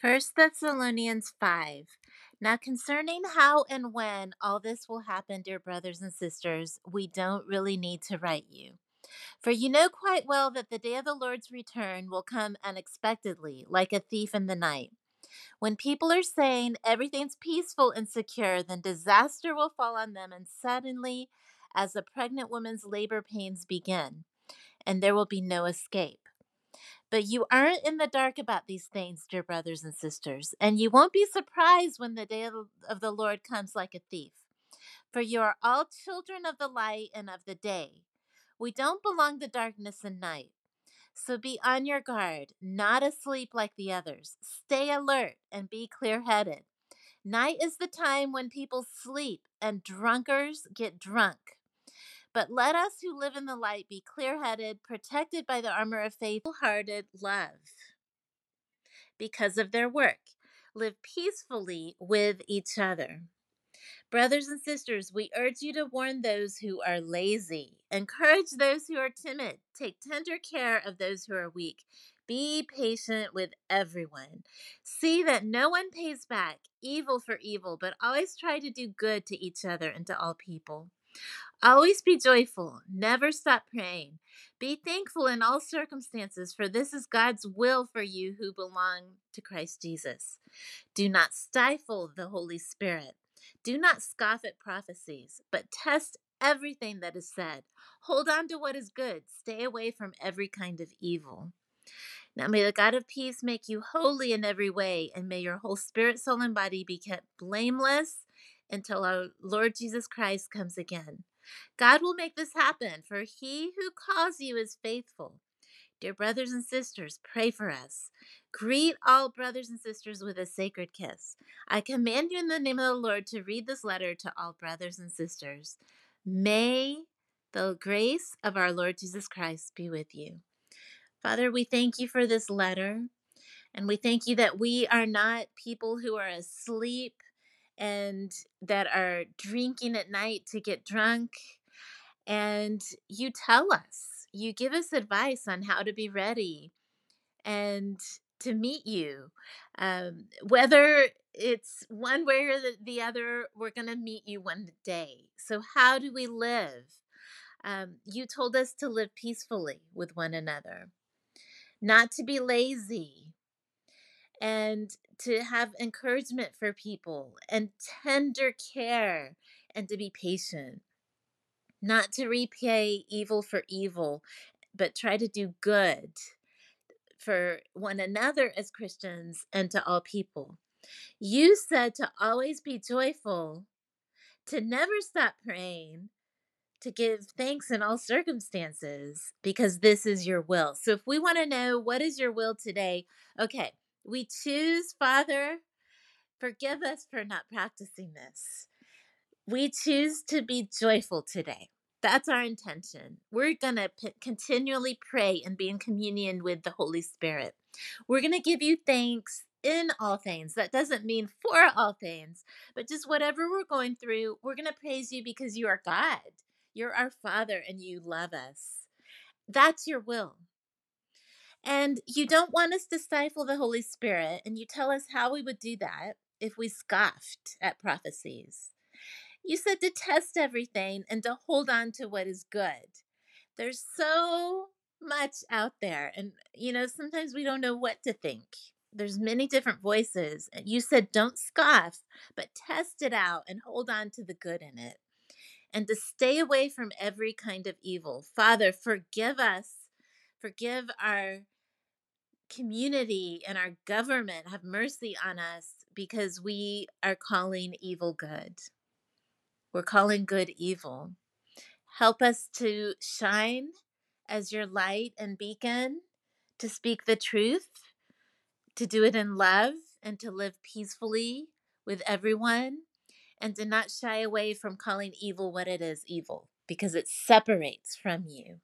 First Thessalonians 5. Now, concerning how and when all this will happen, dear brothers and sisters, we don't really need to write you. For you know quite well that the day of the Lord's return will come unexpectedly, like a thief in the night. When people are saying everything's peaceful and secure, then disaster will fall on them, and suddenly, as a pregnant woman's labor pains begin, and there will be no escape. But you aren't in the dark about these things, dear brothers and sisters, and you won't be surprised when the day of the Lord comes like a thief. For you are all children of the light and of the day. We don't belong to darkness and night. So be on your guard, not asleep like the others. Stay alert and be clear headed. Night is the time when people sleep and drunkards get drunk. But let us who live in the light be clear headed, protected by the armor of faith, hearted love because of their work. Live peacefully with each other. Brothers and sisters, we urge you to warn those who are lazy, encourage those who are timid, take tender care of those who are weak. Be patient with everyone. See that no one pays back evil for evil, but always try to do good to each other and to all people. Always be joyful. Never stop praying. Be thankful in all circumstances, for this is God's will for you who belong to Christ Jesus. Do not stifle the Holy Spirit. Do not scoff at prophecies, but test everything that is said. Hold on to what is good. Stay away from every kind of evil. Now may the God of peace make you holy in every way, and may your whole spirit, soul, and body be kept blameless until our Lord Jesus Christ comes again. God will make this happen, for he who calls you is faithful. Dear brothers and sisters, pray for us. Greet all brothers and sisters with a sacred kiss. I command you in the name of the Lord to read this letter to all brothers and sisters. May the grace of our Lord Jesus Christ be with you. Father, we thank you for this letter, and we thank you that we are not people who are asleep and that are drinking at night to get drunk. And you tell us, you give us advice on how to be ready and to meet you. Um, whether it's one way or the, the other, we're going to meet you one day. So, how do we live? Um, you told us to live peacefully with one another, not to be lazy, and to have encouragement for people and tender care and to be patient, not to repay evil for evil, but try to do good for one another as Christians and to all people. You said to always be joyful, to never stop praying, to give thanks in all circumstances, because this is your will. So if we want to know what is your will today, okay, we choose, Father, forgive us for not practicing this. We choose to be joyful today. That's our intention. We're going to p- continually pray and be in communion with the Holy Spirit. We're going to give you thanks in all things. That doesn't mean for all things, but just whatever we're going through, we're going to praise you because you are God. You're our Father and you love us. That's your will. And you don't want us to stifle the Holy Spirit, and you tell us how we would do that if we scoffed at prophecies. You said to test everything and to hold on to what is good. There's so much out there, and you know, sometimes we don't know what to think. There's many different voices. You said don't scoff, but test it out and hold on to the good in it. And to stay away from every kind of evil. Father, forgive us. Forgive our community and our government. Have mercy on us because we are calling evil good. We're calling good evil. Help us to shine as your light and beacon, to speak the truth, to do it in love, and to live peacefully with everyone, and to not shy away from calling evil what it is evil, because it separates from you.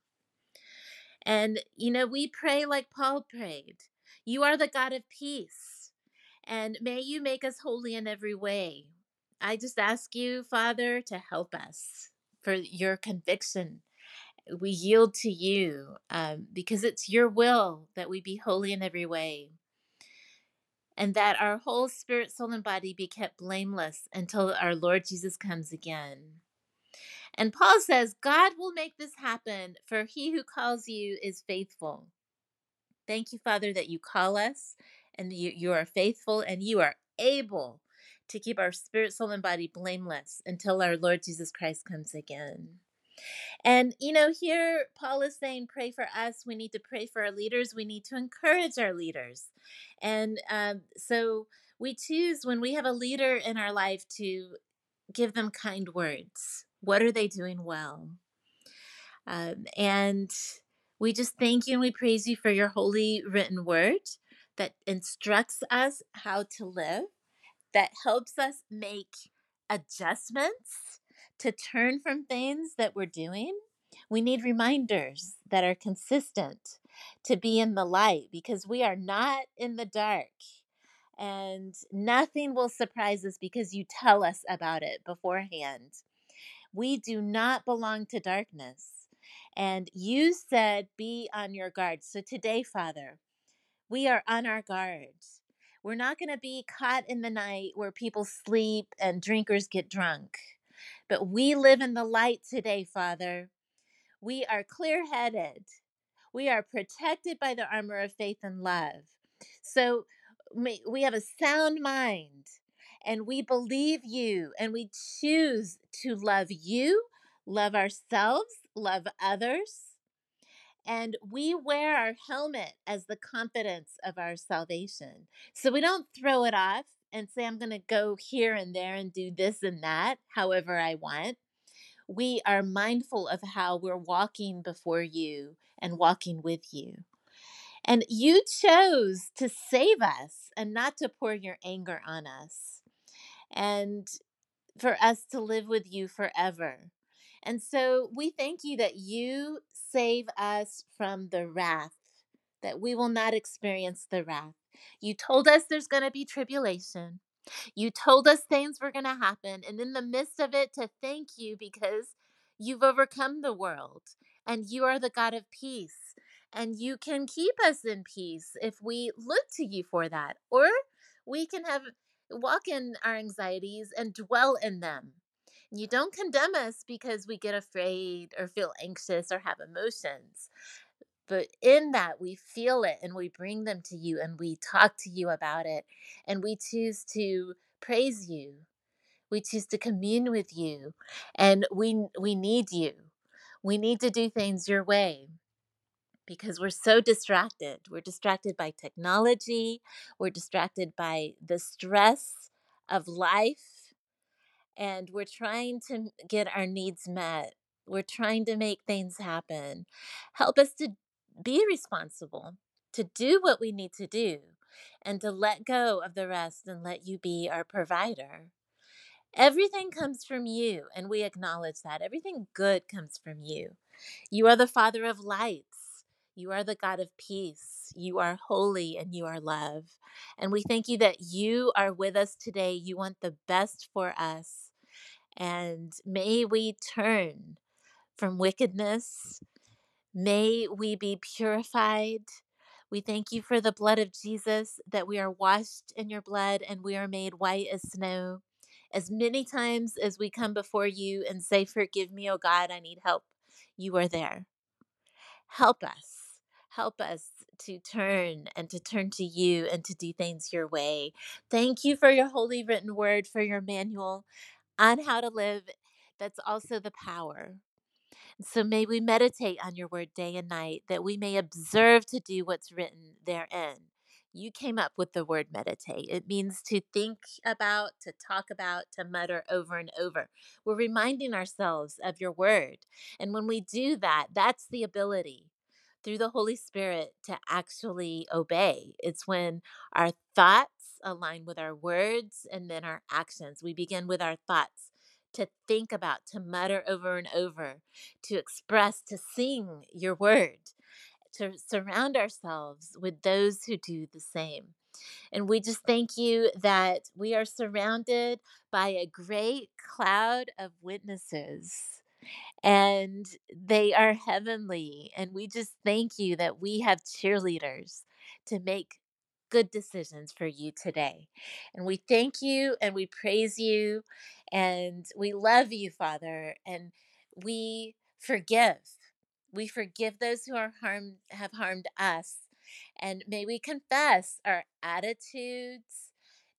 And, you know, we pray like Paul prayed You are the God of peace, and may you make us holy in every way. I just ask you, Father, to help us for your conviction. We yield to you um, because it's your will that we be holy in every way. and that our whole spirit, soul, and body be kept blameless until our Lord Jesus comes again. And Paul says, God will make this happen, for he who calls you is faithful. Thank you, Father, that you call us and you, you are faithful and you are able to keep our spirit, soul, and body blameless until our Lord Jesus Christ comes again. And, you know, here Paul is saying, pray for us. We need to pray for our leaders. We need to encourage our leaders. And um, so we choose when we have a leader in our life to give them kind words. What are they doing well? Um, and we just thank you and we praise you for your holy written word that instructs us how to live, that helps us make adjustments to turn from things that we're doing. We need reminders that are consistent to be in the light because we are not in the dark. And nothing will surprise us because you tell us about it beforehand. We do not belong to darkness. And you said, be on your guard. So today, Father, we are on our guard. We're not going to be caught in the night where people sleep and drinkers get drunk. But we live in the light today, Father. We are clear headed. We are protected by the armor of faith and love. So we we have a sound mind and we believe you and we choose to love you, love ourselves, love others. And we wear our helmet as the confidence of our salvation. So we don't throw it off and say, I'm going to go here and there and do this and that, however I want. We are mindful of how we're walking before you and walking with you. And you chose to save us and not to pour your anger on us. And for us to live with you forever. And so we thank you that you save us from the wrath, that we will not experience the wrath. You told us there's going to be tribulation. You told us things were going to happen. And in the midst of it, to thank you because you've overcome the world and you are the God of peace. And you can keep us in peace if we look to you for that. Or we can have walk in our anxieties and dwell in them. You don't condemn us because we get afraid or feel anxious or have emotions. But in that, we feel it and we bring them to you and we talk to you about it. And we choose to praise you. We choose to commune with you. And we, we need you. We need to do things your way because we're so distracted. We're distracted by technology, we're distracted by the stress of life, and we're trying to get our needs met. We're trying to make things happen. Help us to be responsible, to do what we need to do, and to let go of the rest and let you be our provider. Everything comes from you, and we acknowledge that. Everything good comes from you. You are the Father of lights. You are the God of peace. You are holy and you are love. And we thank you that you are with us today. You want the best for us. And may we turn from wickedness. May we be purified. We thank you for the blood of Jesus, that we are washed in your blood and we are made white as snow. As many times as we come before you and say, Forgive me, oh God, I need help, you are there. Help us. Help us to turn and to turn to you and to do things your way. Thank you for your holy written word, for your manual on how to live. That's also the power. So may we meditate on your word day and night, that we may observe to do what's written therein. You came up with the word meditate. It means to think about, to talk about, to mutter over and over. We're reminding ourselves of your word. And when we do that, that's the ability through the Holy Spirit to actually obey. It's when our thoughts align with our words and then our actions. We begin with our thoughts to think about, to mutter over and over, to express, to sing your word, to surround ourselves with those who do the same. And we just thank you that we are surrounded by a great cloud of witnesses and they are heavenly. And we just thank you that we have cheerleaders to make good decisions for you today. And we thank you and we praise you and we love you, Father, and we forgive. We forgive those who are harmed have harmed us. And may we confess our attitudes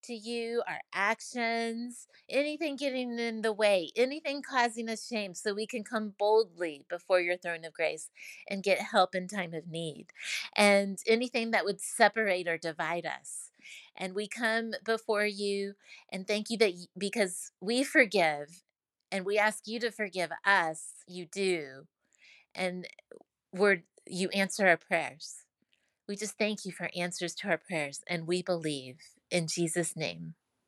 to you, our actions, anything getting in the way, anything causing us shame, so we can come boldly before your throne of grace and get help in time of need, and anything that would separate or divide us. And we come before you and thank you that y- because we forgive and we ask you to forgive us, you do. And we're, you answer our prayers. We just thank you for answers to our prayers, and we believe in Jesus' name.